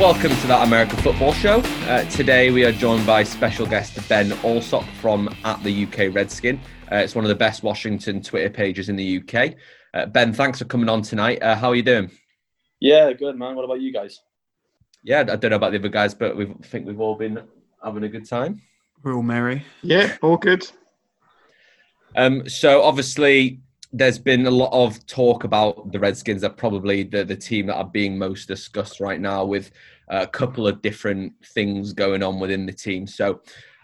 Welcome to that American Football Show. Uh, today we are joined by special guest Ben Alsop from at the UK Redskin. Uh, it's one of the best Washington Twitter pages in the UK. Uh, ben, thanks for coming on tonight. Uh, how are you doing? Yeah, good man. What about you guys? Yeah, I don't know about the other guys, but we think we've all been having a good time. We're all merry. Yeah, all good. Um, so obviously, there's been a lot of talk about the Redskins. Are probably the the team that are being most discussed right now, with a couple of different things going on within the team. So.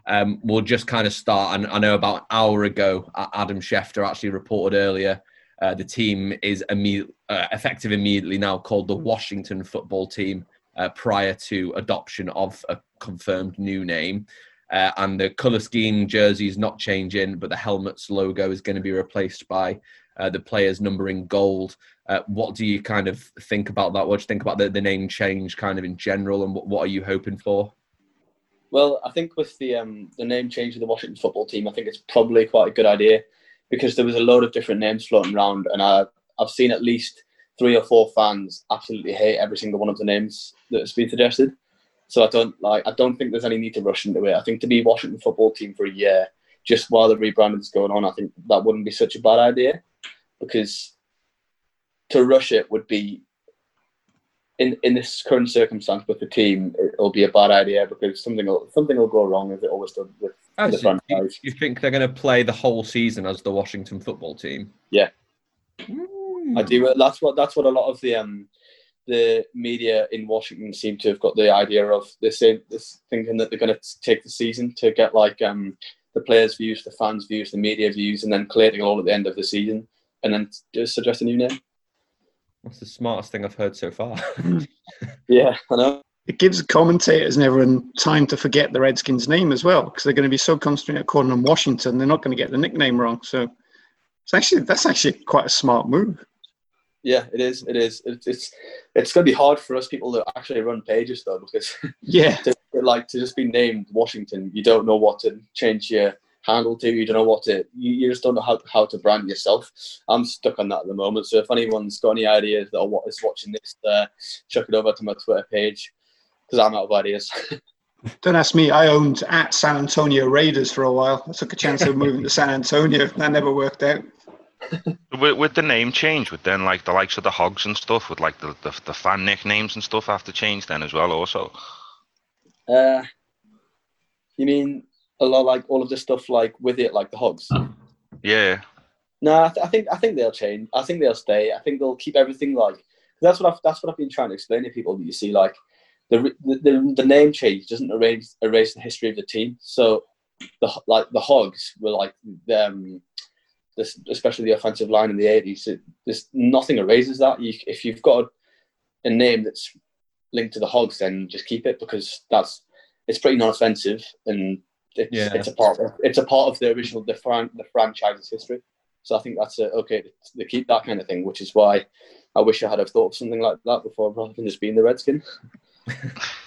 Um, we'll just kind of start. And I know about an hour ago, Adam Schefter actually reported earlier uh, the team is imme- uh, effective immediately now called the Washington Football Team uh, prior to adoption of a confirmed new name. Uh, and the color scheme jersey is not changing, but the helmet's logo is going to be replaced by uh, the players numbering gold. Uh, what do you kind of think about that? What do you think about the, the name change, kind of in general, and what, what are you hoping for? Well, I think with the um, the name change of the Washington football team, I think it's probably quite a good idea because there was a load of different names floating around, and I, I've seen at least three or four fans absolutely hate every single one of the names that has been suggested. So I don't like. I don't think there's any need to rush into it. I think to be Washington football team for a year, just while the rebranding is going on, I think that wouldn't be such a bad idea, because to rush it would be in in this current circumstance with the team, it'll be a bad idea because something will something will go wrong as it always does with oh, the so franchise. You, you think they're going to play the whole season as the Washington football team? Yeah, mm. I do. That's what that's what a lot of the um the media in Washington seem to have got the idea of. They're saying, they're thinking that they're going to take the season to get like um, the players' views, the fans' views, the media views, and then collating all at the end of the season, and then just suggest a new name. That's the smartest thing I've heard so far. yeah, I know. It gives commentators and everyone time to forget the Redskins' name as well, because they're going to be so concentrated on calling them Washington, they're not going to get the nickname wrong. So it's actually that's actually quite a smart move. Yeah, it is. It is. It's it's, it's going to be hard for us people that actually run pages though, because yeah, to, like to just be named Washington, you don't know what to change your handle to. You don't know what to. You, you just don't know how, how to brand yourself. I'm stuck on that at the moment. So if anyone's got any ideas that are is watching this, uh, chuck it over to my Twitter page because I'm out of ideas. Don't ask me. I owned at San Antonio Raiders for a while. I took a chance of moving to San Antonio. That never worked out with, with, the name change, with then like the likes of the Hogs and stuff, with like the, the, the fan nicknames and stuff have to change then as well. Also, uh, you mean a lot like all of the stuff like with it, like the Hogs? Yeah. No, I, th- I think I think they'll change. I think they'll stay. I think they'll keep everything like that's what I've that's what I've been trying to explain to people. That you see, like the the, the name change doesn't erase erase the history of the team. So the like the Hogs were like um this, especially the offensive line in the 80s. It, there's nothing erases that. You, if you've got a, name that's linked to the Hogs, then just keep it because that's it's pretty non-offensive and it's, yeah. it's a part of it's a part of the original the, fran, the franchise's history. So I think that's a, okay to, to, keep that kind of thing, which is why I wish I had have thought of something like that before, rather than just being the Redskin.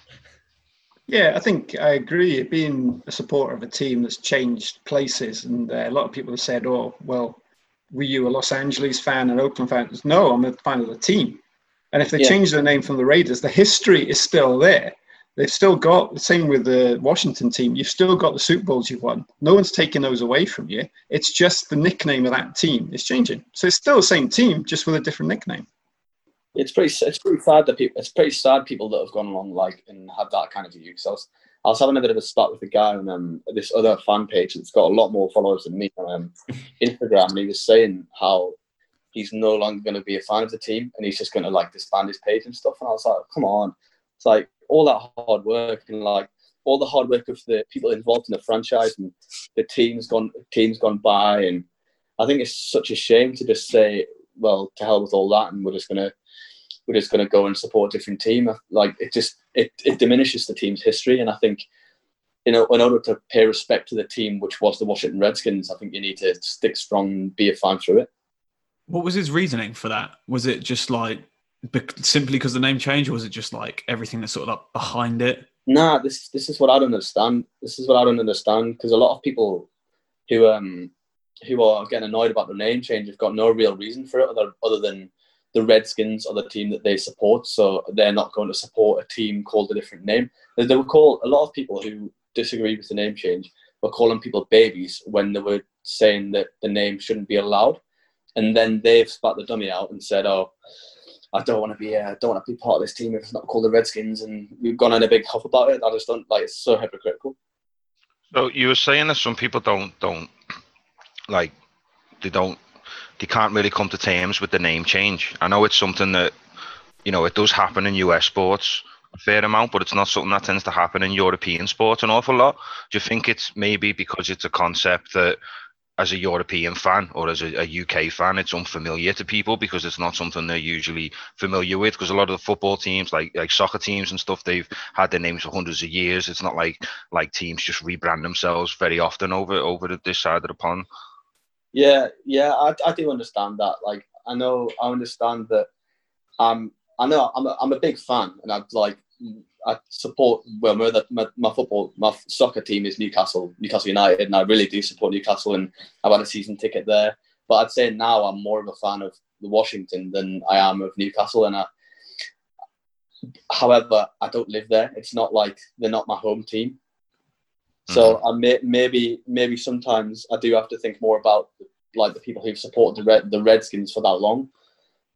Yeah, I think I agree. Being a supporter of a team that's changed places, and uh, a lot of people have said, "Oh, well, were you a Los Angeles fan and Oakland fan?" No, I'm a fan of the team. And if they yeah. change their name from the Raiders, the history is still there. They've still got the same with the Washington team. You've still got the Super Bowls you've won. No one's taking those away from you. It's just the nickname of that team is changing. So it's still the same team, just with a different nickname it's pretty it's pretty sad that people it's pretty sad people that have gone along like and have that kind of view. Because I was I was having a bit of a spat with a guy on um, this other fan page that's got a lot more followers than me on um, Instagram, and he was saying how he's no longer going to be a fan of the team and he's just going to like disband his page and stuff. And I was like, come on, it's like all that hard work and like all the hard work of the people involved in the franchise and the team's gone team's gone by and I think it's such a shame to just say, well, to hell with all that and we're just going to we're just going to go and support a different team. Like it just it, it diminishes the team's history, and I think you know in order to pay respect to the team, which was the Washington Redskins, I think you need to stick strong, and be a fan through it. What was his reasoning for that? Was it just like simply because the name changed, or was it just like everything that's sort of like behind it? Nah, this this is what I don't understand. This is what I don't understand because a lot of people who um who are getting annoyed about the name change have got no real reason for it other other than the Redskins are the team that they support, so they're not going to support a team called a different name. They were called a lot of people who disagree with the name change were calling people babies when they were saying that the name shouldn't be allowed, and then they've spat the dummy out and said, "Oh, I don't want to be, uh, don't want to be part of this team if it's not called the Redskins," and we've gone on a big huff about it. I just don't like it's so hypocritical. So you were saying that some people don't don't like they don't they can't really come to terms with the name change. I know it's something that you know it does happen in US sports a fair amount, but it's not something that tends to happen in European sports an awful lot. Do you think it's maybe because it's a concept that as a European fan or as a, a, UK fan, it's unfamiliar to people because it's not something they're usually familiar with. Because a lot of the football teams, like like soccer teams and stuff, they've had their names for hundreds of years. It's not like like teams just rebrand themselves very often over over this side of the pond. Yeah, yeah, I, I do understand that. Like, I know, I understand that. Um, I know I'm a, I'm a big fan, and I'd like I support well my, my, my football my soccer team is Newcastle Newcastle United, and I really do support Newcastle, and I've had a season ticket there. But I'd say now I'm more of a fan of the Washington than I am of Newcastle, and I, however, I don't live there. It's not like they're not my home team. So mm-hmm. I may, maybe maybe sometimes I do have to think more about like the people who've supported the Red, the Redskins for that long.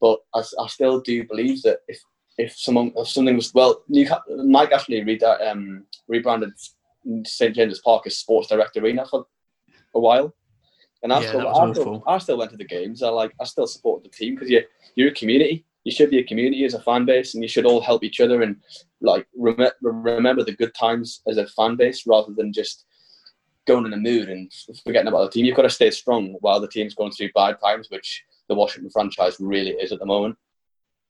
But I, I still do believe that if if someone if something was well, Newcastle, Mike actually re, um, rebranded St James's Park as Sports Direct Arena for a while, and I yeah, still I still, I still went to the games. I like I still support the team because you you're a community you should be a community as a fan base, and you should all help each other and like rem- remember the good times as a fan base rather than just going in a mood and forgetting about the team. You've got to stay strong while the team's going through bad times, which the Washington franchise really is at the moment.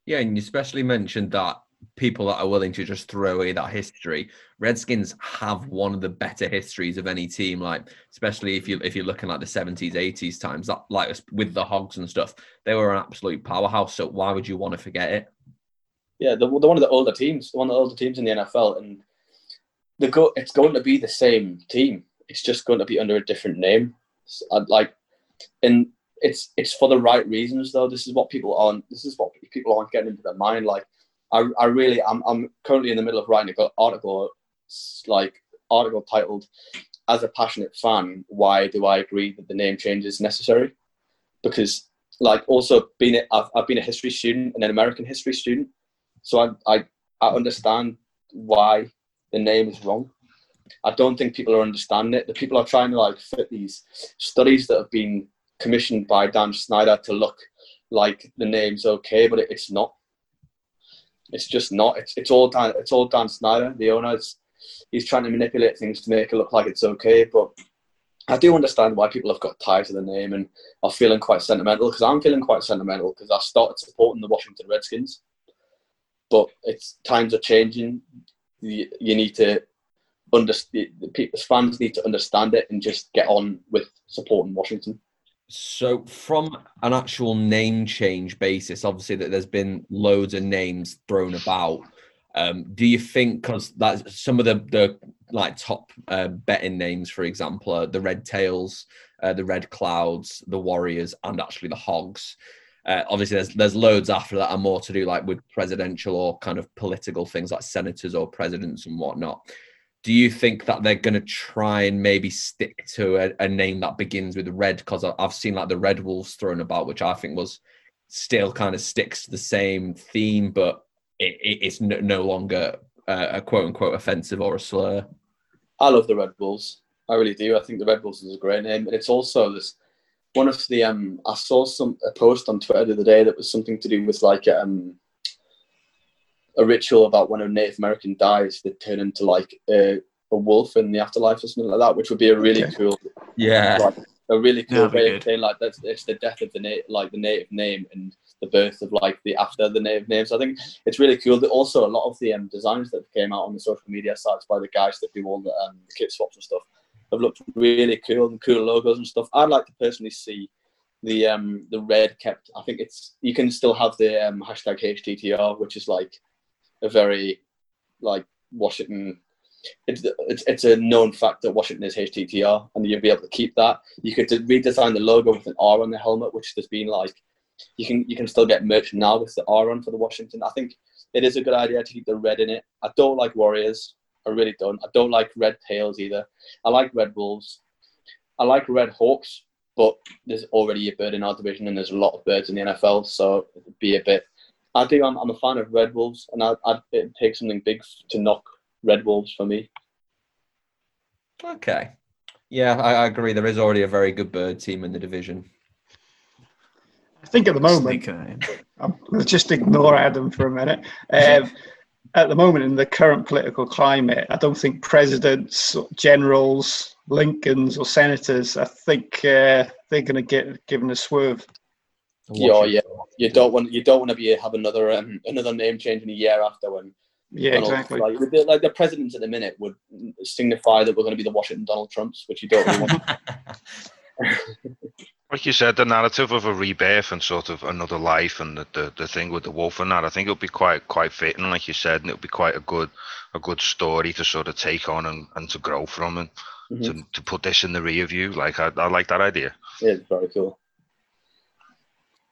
Yeah, and you especially mentioned that people that are willing to just throw away that history. Redskins have one of the better histories of any team, like especially if you if you're looking like the 70s, 80s times, that like with the Hogs and stuff, they were an absolute powerhouse. So why would you want to forget it? Yeah, the, the one of the older teams, the one of the older teams in the NFL, and the go it's going to be the same team. It's just going to be under a different name. I'd uh, like, and it's it's for the right reasons though. This is what people aren't. This is what people aren't getting into their mind. Like I, I really I'm, I'm currently in the middle of writing an article like article titled as a passionate fan why do I agree that the name change is necessary? Because like also being a, I've, I've been a history student and an American history student so I, I I understand why the name is wrong. I don't think people are understanding it. The people are trying to like fit these studies that have been commissioned by Dan Snyder to look like the name's okay but it, it's not it's just not. It's, it's all Dan. It's all Dan Snyder, the owner. It's, he's trying to manipulate things to make it look like it's okay. But I do understand why people have got tied to the name and are feeling quite sentimental. Because I'm feeling quite sentimental because I started supporting the Washington Redskins. But it's times are changing. You, you need to understand. The people's fans need to understand it and just get on with supporting Washington. So, from an actual name change basis, obviously that there's been loads of names thrown about. Um, do you think because that's some of the the like top uh, betting names, for example, are the Red Tails, uh, the Red Clouds, the Warriors, and actually the Hogs. Uh, obviously, there's there's loads after that are more to do like with presidential or kind of political things like senators or presidents and whatnot do you think that they're going to try and maybe stick to a, a name that begins with red? Because I've seen like the Red Wolves thrown about, which I think was still kind of sticks to the same theme, but it, it's no, no longer uh, a quote unquote offensive or a slur. I love the Red Bulls. I really do. I think the Red Bulls is a great name, and it's also this one of the um. I saw some a post on Twitter the other day that was something to do with like um a ritual about when a Native American dies, they turn into like a, a wolf in the afterlife or something like that, which would be a really okay. cool, yeah, like, a really cool way of saying like that's it's the death of the native, like the native name and the birth of like the after the native names. I think it's really cool. That also a lot of the um, designs that came out on the social media sites by the guys that do all the, um, kit swaps and stuff have looked really cool and cool logos and stuff. I'd like to personally see the um the red kept. I think it's you can still have the um, hashtag HTTR, which is like a very like Washington. It's, it's, a known fact that Washington is HTTR, and you'll be able to keep that. You could redesign the logo with an R on the helmet, which has been like you can you can still get merch now with the R on for the Washington. I think it is a good idea to keep the red in it. I don't like Warriors. I really don't. I don't like Red Tails either. I like Red Wolves. I like Red Hawks, but there's already a bird in our division, and there's a lot of birds in the NFL, so it'd be a bit. I do. I'm, I'm a fan of Red Wolves, and I'd, I'd take something big to knock Red Wolves for me. Okay. Yeah, I, I agree. There is already a very good bird team in the division. I think at the moment, I'm going to just ignore Adam for a minute. Um, at the moment, in the current political climate, I don't think presidents, generals, Lincolns, or senators, I think uh, they're going to get given a swerve. Yeah, yeah. You don't want you don't want to be have another um, another name change in a year after when yeah, Donald, exactly. Like the, like the presidents at the minute would signify that we're going to be the Washington Donald Trumps, which you don't really want. like you said, the narrative of a rebirth and sort of another life, and the, the, the thing with the wolf and that, I think it'll be quite quite fitting, like you said, and it'll be quite a good a good story to sort of take on and, and to grow from, and mm-hmm. to, to put this in the rear view. Like I, I like that idea. Yeah, it's very cool.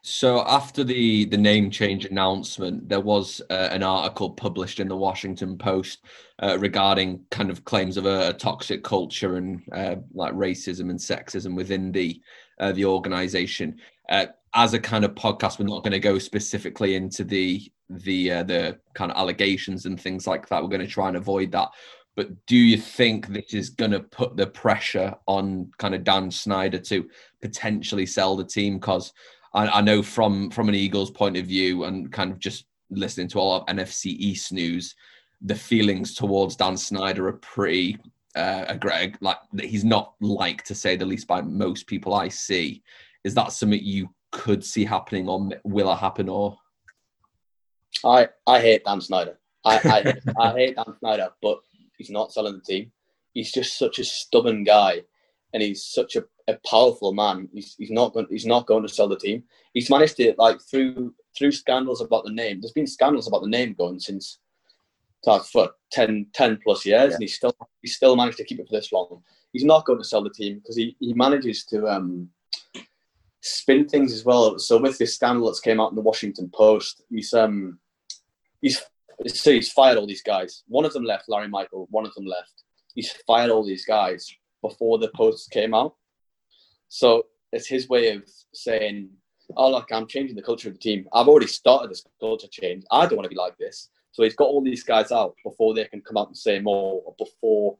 So after the the name change announcement, there was uh, an article published in the Washington Post uh, regarding kind of claims of a, a toxic culture and uh, like racism and sexism within the uh, the organization. Uh, as a kind of podcast, we're not going to go specifically into the the uh, the kind of allegations and things like that. We're going to try and avoid that. But do you think this is going to put the pressure on kind of Dan Snyder to potentially sell the team? Because I, I know from from an Eagles point of view and kind of just listening to a lot of NFC East news, the feelings towards Dan Snyder are pretty uh. Like that he's not liked to say the least by most people I see. Is that something you could see happening, or will it happen? Or I I hate Dan Snyder. I I, I hate Dan Snyder, but he's not selling the team. He's just such a stubborn guy, and he's such a a powerful man. He's, he's not going. He's not going to sell the team. He's managed to like through through scandals about the name. There's been scandals about the name going since for 10, 10 plus years, yeah. and he's still he's still managed to keep it for this long. He's not going to sell the team because he, he manages to um, spin things as well. So with this scandal that's came out in the Washington Post, he's um he's so he's fired all these guys. One of them left, Larry Michael. One of them left. He's fired all these guys before the post came out. So it's his way of saying, "Oh look, I'm changing the culture of the team. I've already started this culture change. I don't want to be like this." So he's got all these guys out before they can come out and say more, or before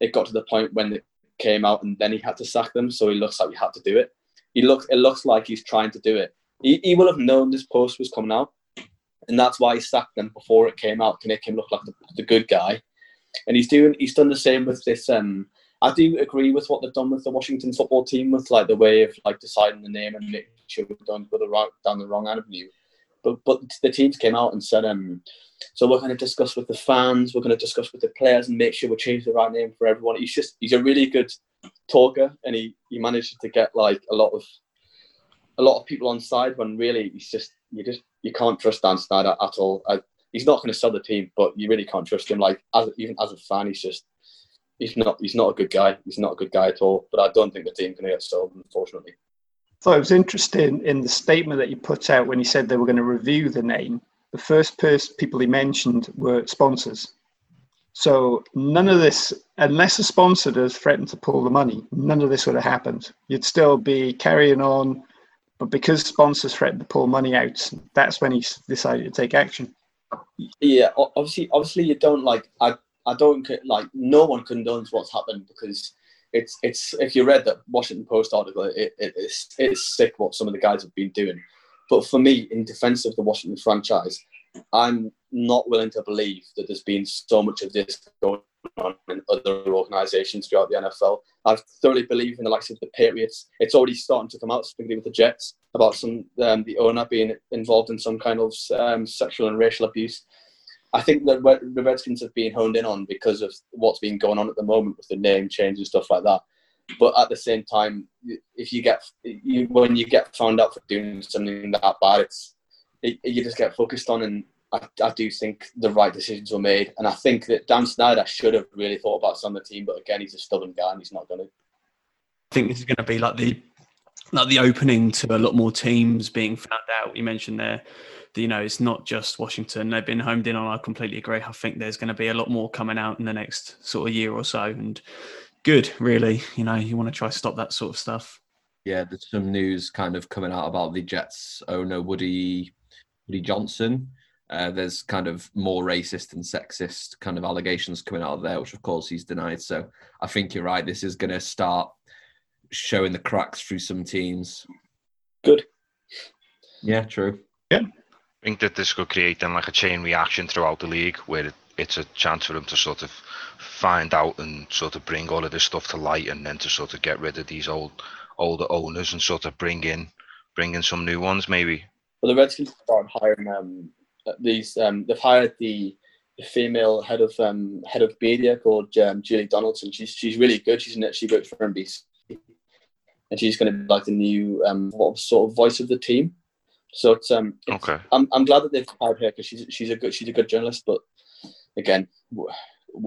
it got to the point when it came out, and then he had to sack them. So he looks like he had to do it. He looks. It looks like he's trying to do it. He, he will have known this post was coming out, and that's why he sacked them before it came out to make him look like the, the good guy. And he's doing. He's done the same with this. Um, I do agree with what they've done with the Washington football team, with like the way of like deciding the name and making sure we don't go the right, down the wrong avenue. But but the teams came out and said, um, so we're going to discuss with the fans, we're going to discuss with the players, and make sure we change the right name for everyone. He's just he's a really good talker, and he he managed to get like a lot of a lot of people on side when really he's just you just you can't trust Dan Snyder at all. I, he's not going to sell the team, but you really can't trust him. Like as even as a fan, he's just he's not he's not a good guy. He's not a good guy at all. But I don't think the team can get sold, unfortunately. Thought it was interesting in the statement that you put out when he said they were going to review the name. The first person people he mentioned were sponsors. So none of this, unless a sponsor does threaten to pull the money, none of this would have happened. You'd still be carrying on, but because sponsors threatened to pull money out, that's when he decided to take action. Yeah, obviously, obviously you don't like. I I don't like no one condones what's happened because it's it's if you read that Washington Post article, it, it it's it's sick what some of the guys have been doing. But for me, in defence of the Washington franchise, I'm not willing to believe that there's been so much of this going on in other organisations throughout the NFL. I thoroughly believe in the likes of the Patriots. It's already starting to come out, specifically with the Jets, about some um, the owner being involved in some kind of um, sexual and racial abuse. I think that the Redskins have been honed in on because of what's been going on at the moment with the name change and stuff like that. But at the same time, if you get you, when you get found out for doing something that bad, it's it, you just get focused on. And I, I, do think the right decisions were made. And I think that Dan Snyder should have really thought about some of the team. But again, he's a stubborn guy and he's not going to. I think this is going to be like the like the opening to a lot more teams being found out. You mentioned there you know, it's not just Washington. They've been homed in on. I completely agree. I think there's going to be a lot more coming out in the next sort of year or so. And good, really. You know, you want to try to stop that sort of stuff. Yeah, there's some news kind of coming out about the Jets owner Woody Woody Johnson. Uh, there's kind of more racist and sexist kind of allegations coming out of there, which of course he's denied. So I think you're right. This is going to start showing the cracks through some teams. Good. Yeah, true. I think that this could create then like a chain reaction throughout the league where it, it's a chance for them to sort of find out and sort of bring all of this stuff to light and then to sort of get rid of these old older owners and sort of bring in bring in some new ones maybe. Well, the Redskins started hiring um, these. Um, they've hired the, the female head of um, head of media called um, Julie Donaldson. She's she's really good. She's she works for NBC, and she's going to be like the new um, sort of voice of the team. So it's um. It's, Okay. I'm I'm glad that they've hired her because she's she's a good she's a good journalist. But again,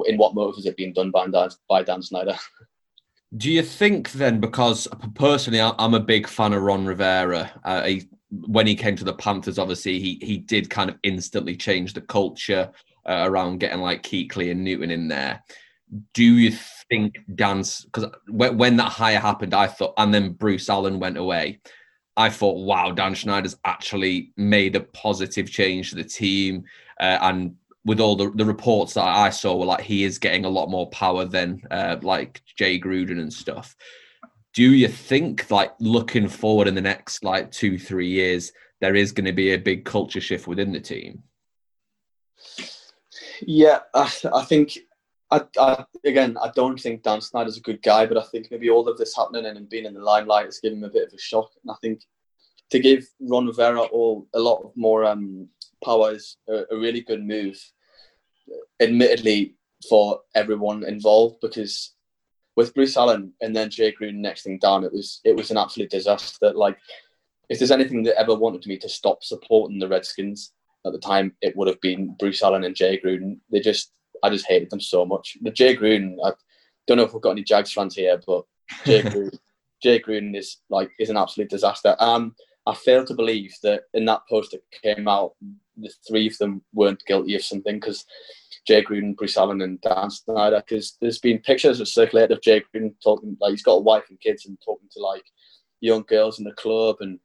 in what motive is it being done by Dan, by Dan Snyder? Do you think then, because personally, I- I'm a big fan of Ron Rivera. Uh, he, when he came to the Panthers, obviously he he did kind of instantly change the culture uh, around getting like Kuechly and Newton in there. Do you think Dan's because when, when that hire happened, I thought, and then Bruce Allen went away. I thought, wow, Dan Snyder's actually made a positive change to the team, uh, and with all the, the reports that I saw, were like he is getting a lot more power than uh, like Jay Gruden and stuff. Do you think, like looking forward in the next like two three years, there is going to be a big culture shift within the team? Yeah, I, I think. I, I, again, I don't think Dan Snyder's a good guy, but I think maybe all of this happening and him being in the limelight has given him a bit of a shock. And I think to give Ron Rivera all a lot more um, power is a, a really good move. Admittedly, for everyone involved, because with Bruce Allen and then Jay Gruden next thing down, it was it was an absolute disaster. Like, if there's anything that ever wanted me to stop supporting the Redskins at the time, it would have been Bruce Allen and Jay Gruden. They just, I just hated them so much. The Jay Gruden, I don't know if we've got any Jags fans here, but Jay Gruden, Jay Gruden is like is an absolute disaster. Um, I fail to believe that in that post that came out, the three of them weren't guilty of something because Jay Gruden, Bruce Allen, and Dan Snyder. Because there's been pictures that circulated of Jay Gruden talking like he's got a wife and kids and talking to like young girls in the club and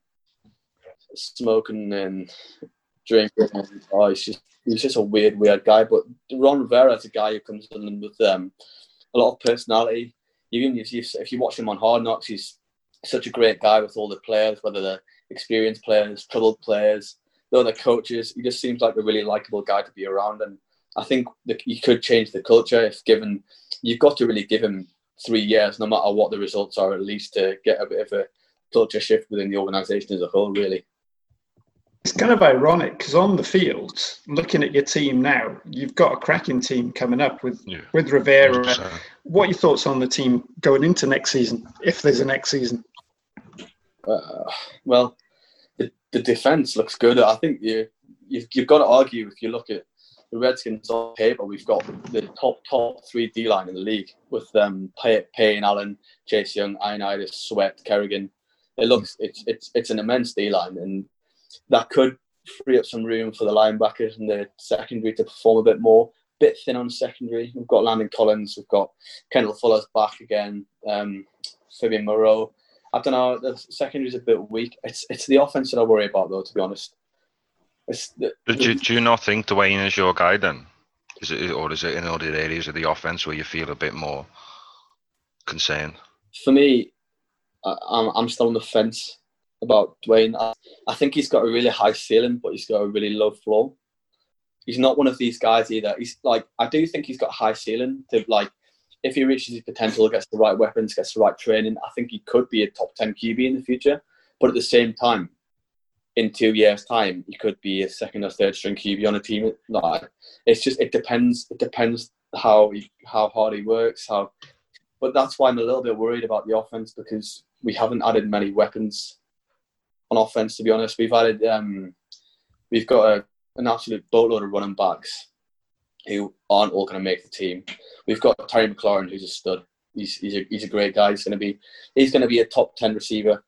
smoking and drinking. And, oh, he's just he's just a weird, weird guy. But Ron Rivera is a guy who comes in with um, a lot of personality. Even if you if you watch him on Hard Knocks, he's such a great guy with all the players, whether they're experienced players, troubled players, the other coaches. He just seems like a really likable guy to be around. And I think that you could change the culture if given, you've got to really give him three years, no matter what the results are, at least to get a bit of a culture shift within the organisation as a whole, really. It's kind of ironic because on the field, looking at your team now, you've got a cracking team coming up with Yeah. with Rivera. What are your thoughts on the team going into next season, if there's a next season? Uh, well, the, the defense looks good. I think you you've, you've got to argue if you look at the Redskins on paper, we've got the top top three D line in the league with um, Pay- Payne, Allen, Chase Young, Ioannidis, Sweat, Kerrigan. It looks it's it's it's an immense D line, and that could free up some room for the linebackers and the secondary to perform a bit more. Bit thin on secondary. We've got Landon Collins. We've got Kendall Fuller's back again. Um, Fabian Moreau. I don't know. The secondary's a bit weak. It's it's the offense that I worry about, though. To be honest, it's the, Do you, do you not think Dwayne is your guy then? Is it, or is it in other areas of the offense where you feel a bit more concerned? for me, I, I'm I'm still on the fence about Dwayne. I, think he's got a really high ceiling, but he's got a really low floor. He's not one of these guys either. He's like I do think he's got high ceiling to like if he reaches his potential, gets the right weapons, gets the right training, I think he could be a top ten QB in the future. But at the same time, in two years' time, he could be a second or third string QB on a team. Like it's just it depends. It depends how he, how hard he works. How, but that's why I'm a little bit worried about the offense because we haven't added many weapons on offense. To be honest, we've added um, we've got a, an absolute boatload of running backs who aren't all going to make the team. We've got Terry McLaurin, who's a stud. He's, he's, a, he's a great guy. He's going to be he's going to be a top ten receiver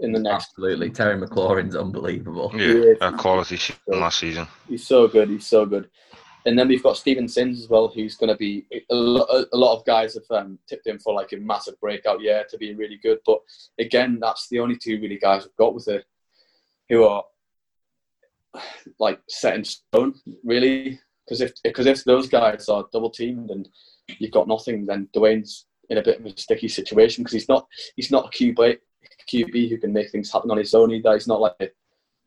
in the next. Absolutely, Terry McLaurin's unbelievable. Yeah, a quality season last season. He's so good. He's so good. And then we've got Steven Sims as well, who's going to be a lot, a lot of guys have um, tipped him for like a massive breakout year to be really good. But again, that's the only two really guys we've got with it who are like set in stone, really. Because if because if those guys are double teamed and you've got nothing, then Dwayne's in a bit of a sticky situation because he's not he's not a QB QB who can make things happen on his own either. He's not like a,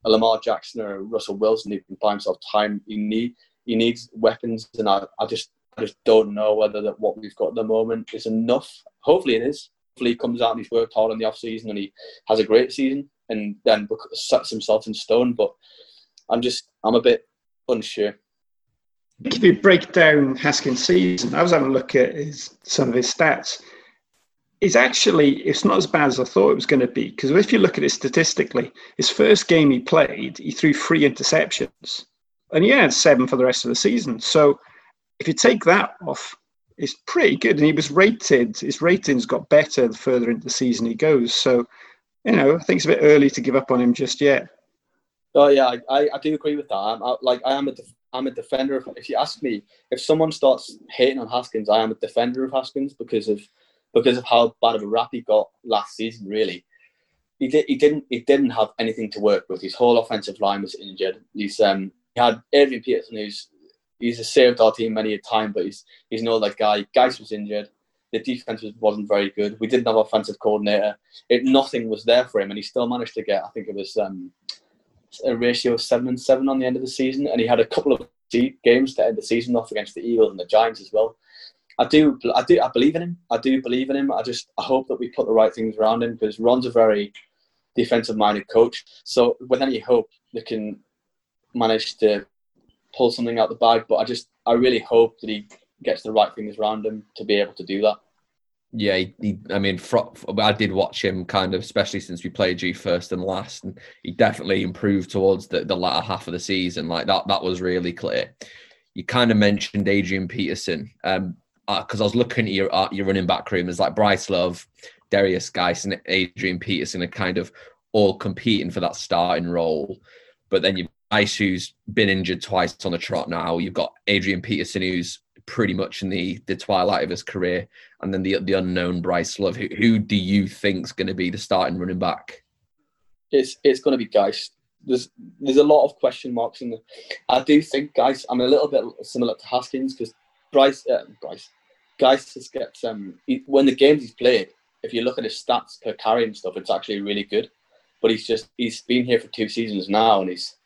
Lamar Jackson or a Russell Wilson who can buy himself time. He need he needs weapons, and I, I just I just don't know whether that what we've got at the moment is enough. Hopefully it is. Hopefully he comes out and he's worked hard in the off season and he has a great season and then sets himself in stone. But I'm just I'm a bit unsure. If you break down Haskins' season, I was having a look at his some of his stats. It's actually it's not as bad as I thought it was going to be because if you look at it statistically, his first game he played, he threw three interceptions and he had seven for the rest of the season. So if you take that off, it's pretty good. And he was rated; his ratings got better the further into the season he goes. So you know, I think it's a bit early to give up on him just yet. Oh yeah, I, I do agree with that. I'm I, like I am a def- I'm a defender. Of, if you ask me, if someone starts hating on Haskins, I am a defender of Haskins because of because of how bad of a rap he got last season. Really, he did he didn't he didn't have anything to work with. His whole offensive line was injured. He's um had Adrian Peterson, who's he's saved our team many a time, but he's he's not that guy. Guice was injured. The defense was, wasn't very good. We didn't have offensive coordinator. It nothing was there for him, and he still managed to get. I think it was um, a ratio of seven and seven on the end of the season, and he had a couple of games to end the season off against the Eagles and the Giants as well. I do, I do, I believe in him. I do believe in him. I just, I hope that we put the right things around him because Ron's a very defensive-minded coach. So with any hope, they can manage to pull something out the bag. But I just, I really hope that he gets the right things around him to be able to do that. Yeah, he, he, I mean, I did watch him kind of, especially since we played you first and last, and he definitely improved towards the, the latter half of the season. Like that, that was really clear. You kind of mentioned Adrian Peterson, um, because uh, I was looking at your uh, your running back room. There's like Bryce Love, Derrius Guice, and Adrian Peterson are kind of all competing for that starting role. But then you've Ice, who's been injured twice on the trot now. You've got Adrian Peterson, who's pretty much in the, the twilight of his career, and then the the unknown Bryce Love. Who, who do you think's going to be the starting running back? It's it's going to be Guice. There's there's a lot of question marks in the. I do think Guice. I'm a little bit similar to Haskins because Bryce uh, Bryce Guice just gets um he, when the games he's played. If you look at his stats per carry and stuff, it's actually really good. But he's just he's been here for two seasons now, and he's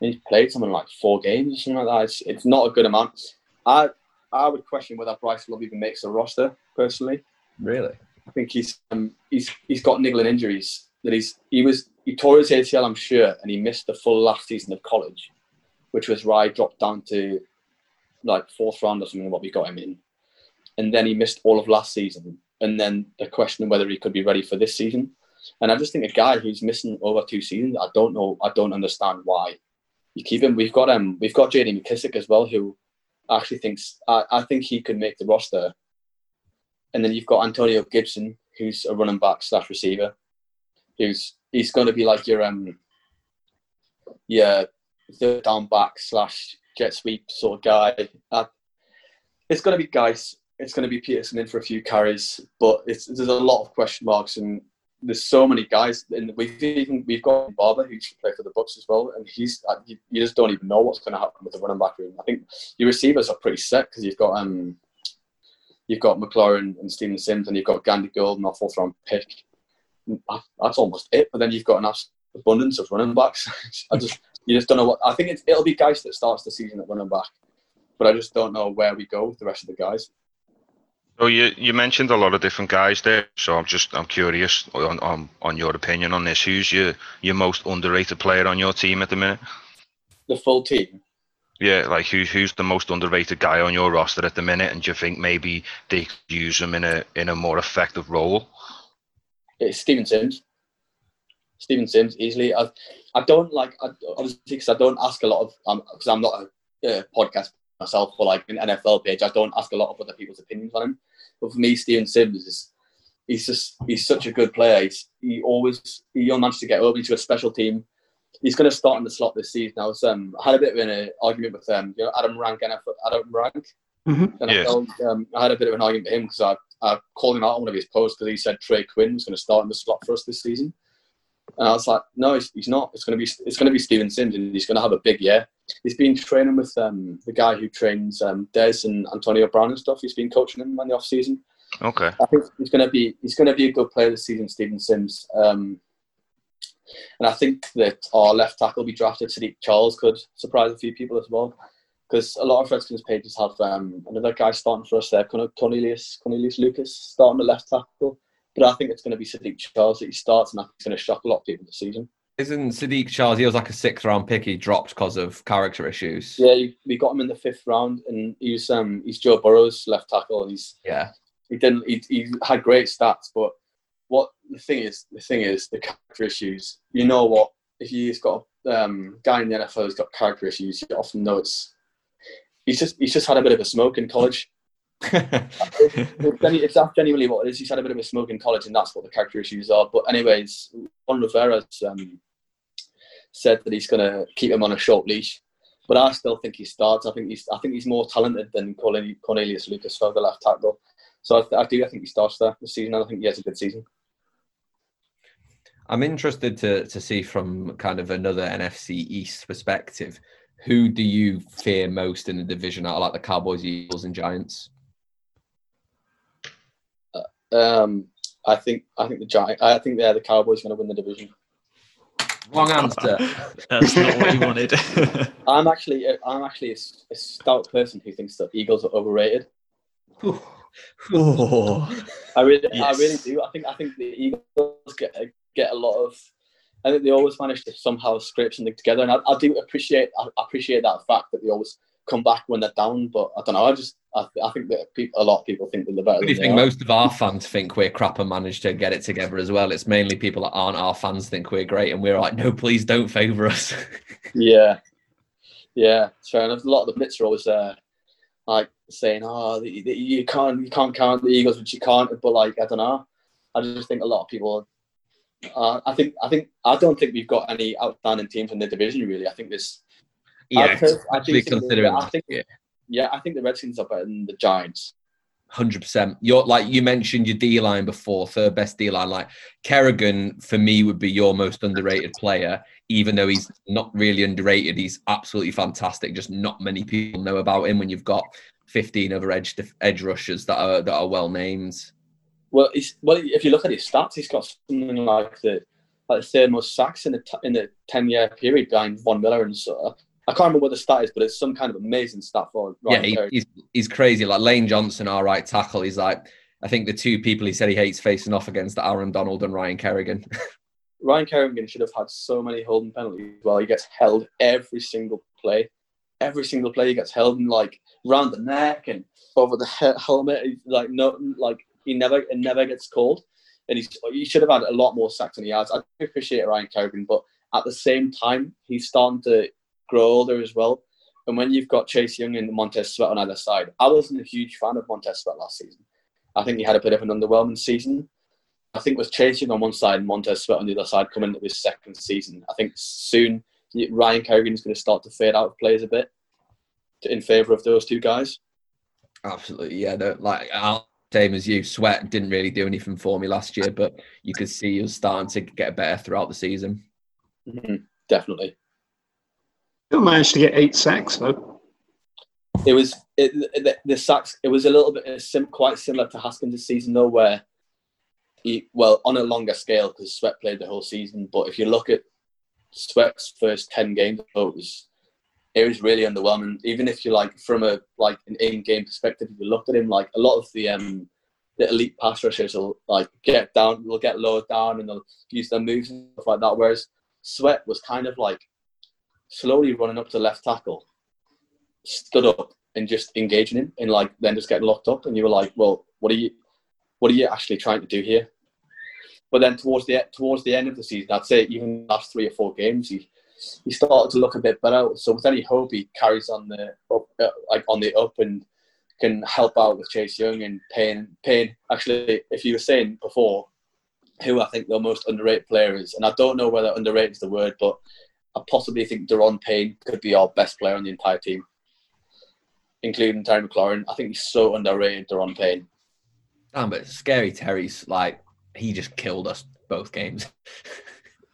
he's played something like four games or something like that. It's, it's not a good amount. I I would question whether Bryce Love even makes a roster personally. Really, I think he's um, he's he's got niggling injuries that he's he was he tore his ACL, I'm sure, and he missed the full last season of college, which was why I dropped down to like fourth round or something. What we got him in, and then he missed all of last season, and then the question of whether he could be ready for this season. And I just think a guy who's missing over two seasons, I don't know, I don't understand why you keep him. We've got um, we've got J.D. McKissic as well, who actually thinks I, I think he could make the roster. And then you've got Antonio Gibson, who's a running back slash receiver, who's he's going to be like your um, yeah, third down back slash jet sweep sort of guy. Uh, it's going to be Guice. It's going to be Peterson in for a few carries, but it's there's a lot of question marks and there's so many guys, and we've even we've got Barber who used to play for the Bucks as well, and he's uh, you, you, just don't even know what's going to happen with the running back room. I think your receivers are pretty set because you've got um you've got McLaurin and Steven Sims, and you've got Gandy Golden, our fourth round pick. That's almost it. But then you've got an abundance of running backs. I just you just don't know what. I think it'll be Guice that starts the season at running back, but I just don't know where we go with the rest of the guys. So you, you mentioned a lot of different guys there. So I'm just I'm curious on, on, on your opinion on this. Who's your your most underrated player on your team at the minute? The full team. Yeah, like who who's the most underrated guy on your roster at the minute, and do you think maybe they could use him in a in a more effective role? It's Steven Sims. Steven Sims easily. I I don't like I, obviously because I don't ask a lot of because um, I'm not a, a podcast myself or like an NFL page. I don't ask a lot of other people's opinions on him. But for me, Steven Sims is he's just he's such a good player. He's, he always he managed to get over into a special team. He's going to start in the slot this season. I was um, I had a bit of an uh, argument with um, you know, Adam Rank and Adam Rank. Mhm. And Yes. I, told, um, I had a bit of an argument with him because I, I called him out on one of his posts because he said Trey Quinn was going to start in the slot for us this season. And I was like, no, he's, not. It's going to be it's going to be Steven Sims, and he's going to have a big year. He's been training with um, the guy who trains um, Des and Antonio Brown and stuff. He's been coaching him in the off season. Okay. I think he's going to be he's going to be a good player this season, Steven Sims. Um, and I think that our left tackle will be drafted, Saahdiq Charles, could surprise a few people as well. Because a lot of Redskins pages have um, another guy starting for us there, Corn- Cornelius Cornelius Lucas, starting the left tackle. But I think it's going to be Saahdiq Charles that he starts, and I think it's going to shock a lot of people this season. Isn't Saahdiq Charles? He was like a sixth round pick. He dropped because of character issues. Yeah, we got him in the fifth round, and he's um, he's Joe Burrow's left tackle, he's Yeah. he didn't he, he had great stats but what the thing is the thing is the character issues you know what if you've got a um, guy in the NFL who's got character issues you often know it's he's just he's just had a bit of a smoke in college it's, that's genuinely what it is he's had a bit of a smoke in college and that's what the character issues are but anyways Ron Rivera's um, said that he's going to keep him on a short leash but I still think he starts I think he's I think he's more talented than Cornelius Cornelius Lucas for the left tackle so I, th- I do. I think he starts there this season, and I think he has a good season. I'm interested to to see from kind of another NFC East perspective. Who do you fear most in the division out of like the Cowboys, Eagles, and Giants? Um, I think. I think the Giant. I think yeah, the Cowboys going to win the division. Wrong answer. That's not what you wanted. I'm actually. I'm actually a stout person who thinks that Eagles are overrated. oh, I really, I really do. I think. I think the Eagles get get a lot of. I think they always manage to somehow scrape something together, and I, I do appreciate. I appreciate that fact that they always come back when they're down. But I don't know. I just. I, I think that people, a lot of people think that they're better. Do you think? Most of our fans think we're crap and manage to get it together as well. It's mainly people that aren't our fans think we're great, and we're like, no, please don't favour us. Yeah, yeah, fair enough. A lot of the blitz are always uh, like saying, "Oh, the, the, you can't, you can't count the Eagles, which you can't." But like, I don't know. I just think a lot of people. Uh, I think, I think, I don't think we've got any outstanding teams in the division. Really, I think this. I, pers- I think, considering I think, yeah. yeah, I think the Redskins are better than the Giants. Hundred percent. You're like you mentioned your D line before, third best D line. Like Kerrigan for me would be your most underrated player, even though he's not really underrated. He's absolutely fantastic. Just not many people know about him. When you've got fifteen other edge edge rushers that are that are well named. Well, he's, well, if you look at his stats, he's got something like the like the third most sacks in the t- in the ten year period behind Von Miller and so. I can't remember what the stat is, but it's some kind of amazing stat for Ryan yeah, he, he's he's crazy. Like Lane Johnson, our right tackle. He's like I think the two people he said he hates facing off against are Aaron Donald and Ryan Kerrigan. Ryan Kerrigan should have had so many holding penalties. Well, he gets held every single play. Every single play he gets held and like round the neck and over the helmet. He's Like no, like he never, it never gets called. And he's, he should have had a lot more sacks than he has. I appreciate Ryan Kerrigan, but at the same time, he's starting to grow older as well. And when you've got Chase Young and Montez Sweat on either side, I wasn't a huge fan of Montez Sweat last season. I think he had a bit of an underwhelming season. I think with Chase Young on one side and Montez Sweat on the other side coming into his second season, I think soon Ryan Kerrigan is going to start to fade out of players a bit in favour of those two guys. Absolutely, yeah. No, like I'll, same as you. Sweat didn't really do anything for me last year, but you could see he was starting to get better throughout the season. Mhm, Definitely. Still managed to get eight sacks though. It was it, the, the sacks. It was a little bit uh, sim, quite similar to Haskins' season though, where he well on a longer scale because Sweat played the whole season. But if you look at Sweat's first ten games, it was it was really underwhelming. Even if you like from a like an in-game perspective, if you looked at him, like a lot of the um the elite pass rushers will like get down, will get low down, and they'll use their moves and stuff like that. Whereas Sweat was kind of like slowly running up to left tackle, stood up and just engaging him, and like then just getting locked up, and you were like, well, what are you, what are you actually trying to do here? But then towards the towards the end of the season, I'd say even the last three or four games, he he started to look a bit better. So with any hope, he carries on the up, uh, like on the up and can help out with Chase Young and Payne. Payne, actually, if you were saying before who I think the most underrated player is, and I don't know whether underrated is the word, but I possibly think Daron Payne could be our best player on the entire team, including Terry McLaurin. I think he's so underrated, Daron Payne. Damn, but scary Terry's like he just killed us both games.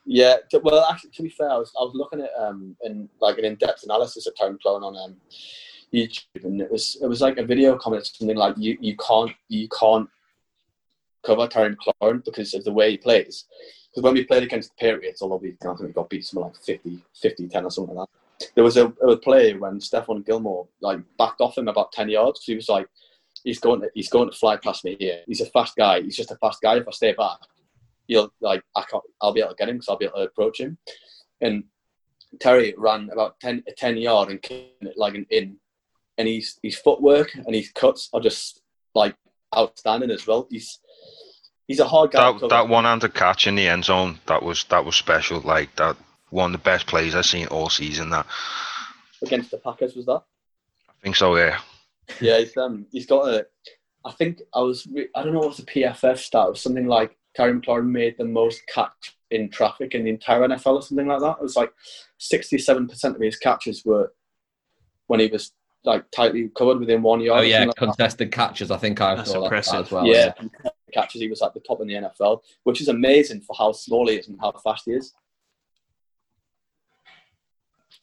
Yeah, well, actually, to be fair, I was, I was looking at um in like an in-depth analysis of Terry McLaurin on um YouTube, and it was it was like a video comment something like you you can't you can't cover Terry McLaurin because of the way he plays. Because when we played against the Patriots, although we, I think we got beat something like 50, 50, 10 or something like that, there was a, a play when Stephon Gilmore like backed off him about 10 yards. He was like, he's going to, he's going to fly past me here. He's a fast guy. He's just a fast guy. If I stay back, you'll like I can't, I'll be able to get him because I'll be able to approach him. And Terry ran about 10, 10 yard and it like an in, and his his footwork and his cuts are just like outstanding as well. He's he's a hard guy. That, that one-handed catch in the end zone that was that was special. Like that one of the best plays I've seen all season. That against the Packers was that? I think so. Yeah. Yeah, he's um he's got a. I think I was I don't know what's the PFF stat. It was something like Terry McLaurin made the most catch in traffic in the entire NFL or something like that. It was like sixty-seven percent of his catches were when he was like tightly covered within one yard. Oh yeah, like contested that. catches. I think I That's saw impressive. that as well. yeah, catches. He was at the top in the NFL, which is amazing for how small he is and how fast he is.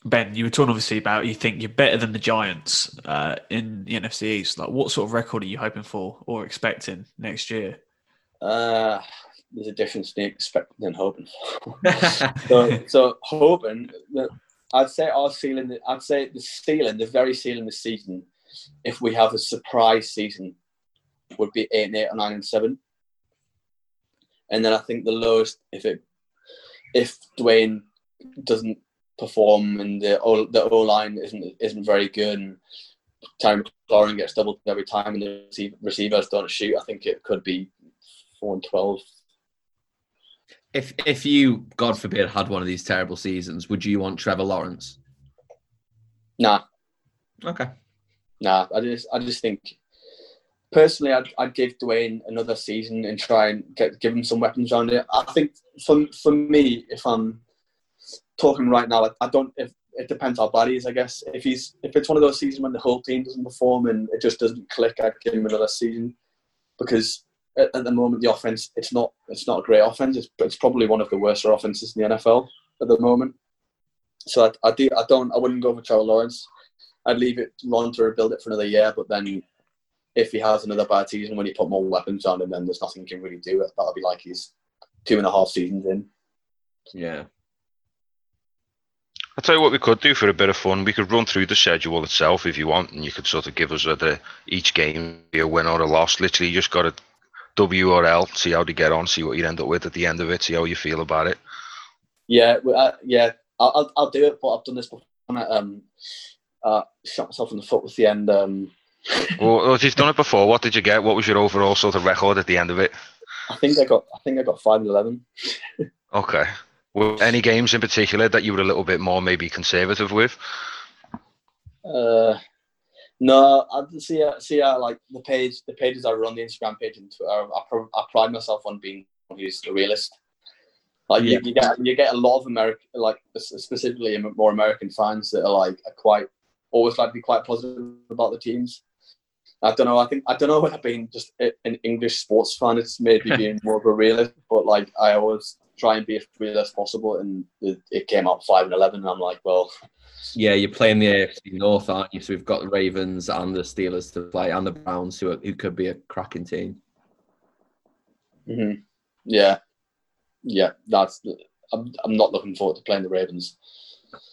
Ben, you were talking obviously about you think you're better than the Giants uh, in the NFC East. Like, what sort of record are you hoping for or expecting next year? Uh, there's a difference in expecting and hoping. so, so hoping that I'd say our ceiling. I'd say the ceiling, the very ceiling this season, if we have a surprise season, would be eight and eight or nine and seven. And then I think the lowest, if it, if Dwayne doesn't perform and the O, the O line isn't isn't very good and Terry McLaurin gets doubled every time and the receivers don't shoot, I think it could be four and twelve. If if you, God forbid, had one of these terrible seasons, would you want Trevor Lawrence? Nah, Okay. nah. I just I just think personally, I'd, I'd give Dwayne another season and try and get give him some weapons around it. I think for for me, if I'm talking right now, I, I don't. If it depends how bad he is, I guess. If he's if it's one of those seasons when the whole team doesn't perform and it just doesn't click, I'd give him another season because at, at the moment the offense it's not it's not a great offense. It's, it's probably one of the worst offenses in the NFL at the moment. So I, I do I don't I wouldn't go for Trevor Lawrence. I'd leave it run to rebuild it for another year, but then if he has another bad season when you put more weapons on him, then there's nothing he can really do. That'll be like he's two and a half seasons in. Yeah. I'll tell you what we could do for a bit of fun. We could run through the schedule itself if you want, and you could sort of give us a, each game be a win or a loss. Literally, you just got a W or L, see how they get on, see what you end up with at the end of it, see how you feel about it. Yeah, uh, yeah, I'll, I'll, I'll do it, but I've done this before. Um, uh, shot myself in the foot with the end. Um, well, if you've done it before, what did you get? What was your overall sort of record at the end of it? I think I got, I think I got five and eleven. Okay. Were any games in particular that you were a little bit more maybe conservative with? Uh, no, I see. See, uh, like the page, the pages I run, the Instagram page and Twitter. I, I, I pride myself on being who's a realist. Like Yeah. you, you get, you get a lot of American, like specifically more American fans that are like are quite always like to be quite positive about the teams. I don't know. I think I don't know whether being just an English sports fan, it's maybe being more of a realist. But like I always try and be as real as possible, and it, it came out five and eleven, and I'm like, well, Yeah, you're playing the AFC North, aren't you? So we've got the Ravens and the Steelers to play, and the Browns, who are, who could be a cracking team. hmm yeah, yeah. That's I'm, I'm not looking forward to playing the Ravens.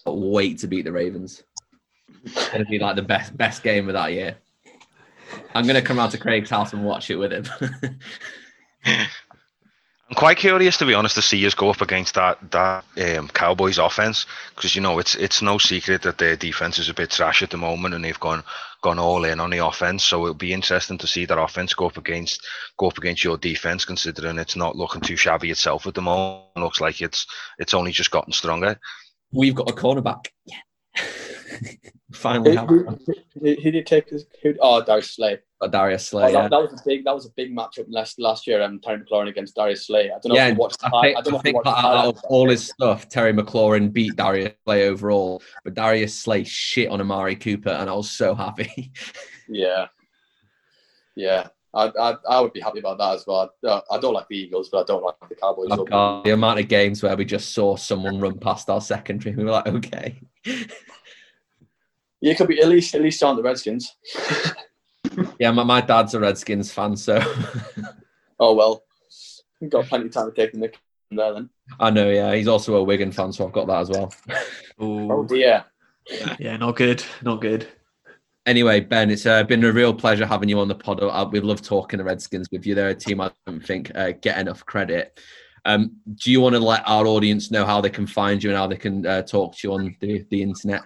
But wait to beat the Ravens. It's gonna be like the best best game of that year. I'm gonna come out to Craig's house and watch it with him. I'm quite curious, to be honest, to see us go up against that that um, Cowboys offense because you know it's it's no secret that their defense is a bit trash at the moment, and they've gone gone all in on the offense. So it'll be interesting to see that offense go up against go up against your defense, considering it's not looking too shabby itself at the moment. Looks like it's it's only just gotten stronger. We've got a cornerback. Finally, Who, who, who, did take? as- Who, oh, Darius Slay. got Darius Oh, Slay. that, yeah. that was a big. That was a big matchup last last year. Um, Terry McLaurin against Darius Slay. I don't know Yeah, if you watched. I think, I don't know I if you out of all his stuff, Terry McLaurin beat Darius Slay overall, but Darius Slay shit on Amari Cooper, and I was so happy. Yeah, yeah. I, I I would be happy about that as well. I, I don't like the Eagles, but I don't like the Cowboys. Oh, God, the amount of games where we just saw someone run past our secondary, we were like, okay. You could be at least at least aren't the Redskins. Yeah, my, my dad's a Redskins fan, so Oh well, we've got plenty of time to take the nick there then. I know. Yeah, he's also a Wigan fan, so I've got that as well. Oh Ooh, dear. yeah, not good, not good. Anyway, Ben, it's uh, been a real pleasure having you on the pod. Uh, we love talking the Redskins with you. They're a team I don't think uh, get enough credit. Um, do you want to let our audience know how they can find you and how they can uh, talk to you on the, the internet?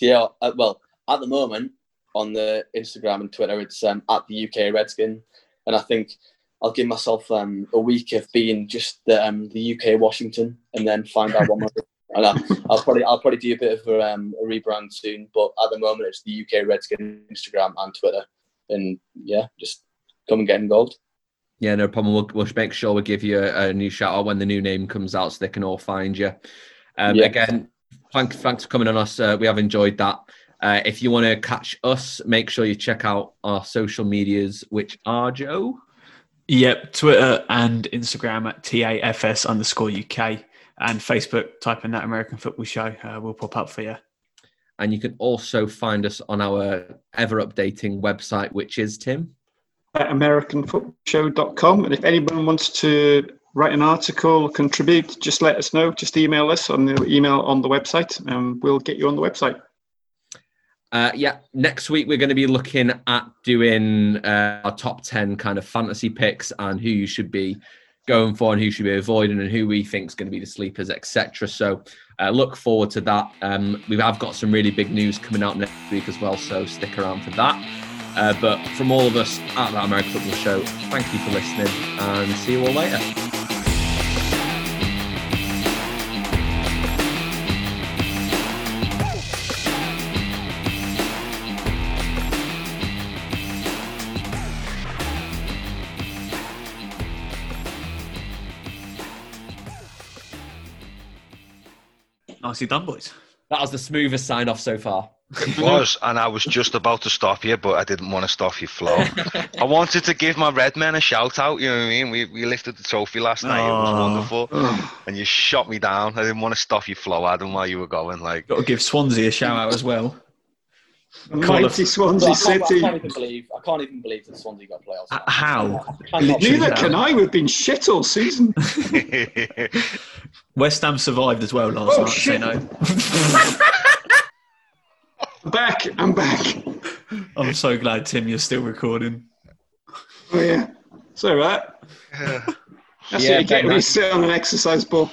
Yeah, uh, well, at the moment on the Instagram and Twitter, it's um, at the UK Redskin, and I think I'll give myself um, a week of being just the, um, the UK Washington, and then find out what my and I, I'll probably I'll probably do a bit of a, um, a rebrand soon. But at the moment, it's the UK Redskin Instagram and Twitter, and yeah, just come and get involved. Yeah, no problem. We'll, we'll make sure we give you a, a new shout out when the new name comes out so they can all find you. Um, Yeah. Again, thank, thanks for coming on us. Uh, we have enjoyed that. Uh, if you want to catch us, make sure you check out our social medias, which are Joe. Yep, Twitter and Instagram at TAFS underscore UK and Facebook, type in that American Football Show, uh, will pop up for you. And you can also find us on our ever updating website, which is Tim. at AmericanFootballShow.com. And if anyone wants to write an article contribute, just let us know. Just email us on the email on the website, and we'll get you on the website. Uh, yeah, next week we're going to be looking at doing uh, our top 10 kind of fantasy picks and who you should be going for and who should be avoiding and who we think is going to be the sleepers, etc. So uh, look forward to that. Um, we have got some really big news coming out next week as well, so stick around for that. Uh, but from all of us at the American Football Show, thank you for listening and see you all later. Nicely done, boys. That was the smoothest sign off so far. It was, and I was just about to stop you, but I didn't want to stop you, Flo. I wanted to give my red men a shout out. You know what I mean? We we lifted the trophy last night. It was Oh. wonderful, and you shot me down. I didn't want to stop you, Flo, Adam, while you were going. Like, Got to give Swansea a shout out as well. Mighty Swansea I can't, I City. can't even believe I can't even believe that Swansea got playoffs. Uh, how? I cannot believe Neither can I. We've been shit all season. West Ham survived as well last Oh, night. shit. So no. Back. I'm back. I'm so glad, Tim, you're still recording. Oh yeah. It's all right. That's Yeah, what you get Ben, when you sit on an exercise ball.